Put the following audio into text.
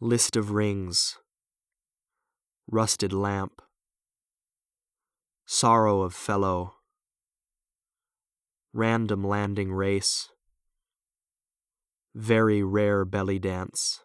List of rings. Rusted lamp. Sorrow of fellow. Random landing race. Very rare belly dance.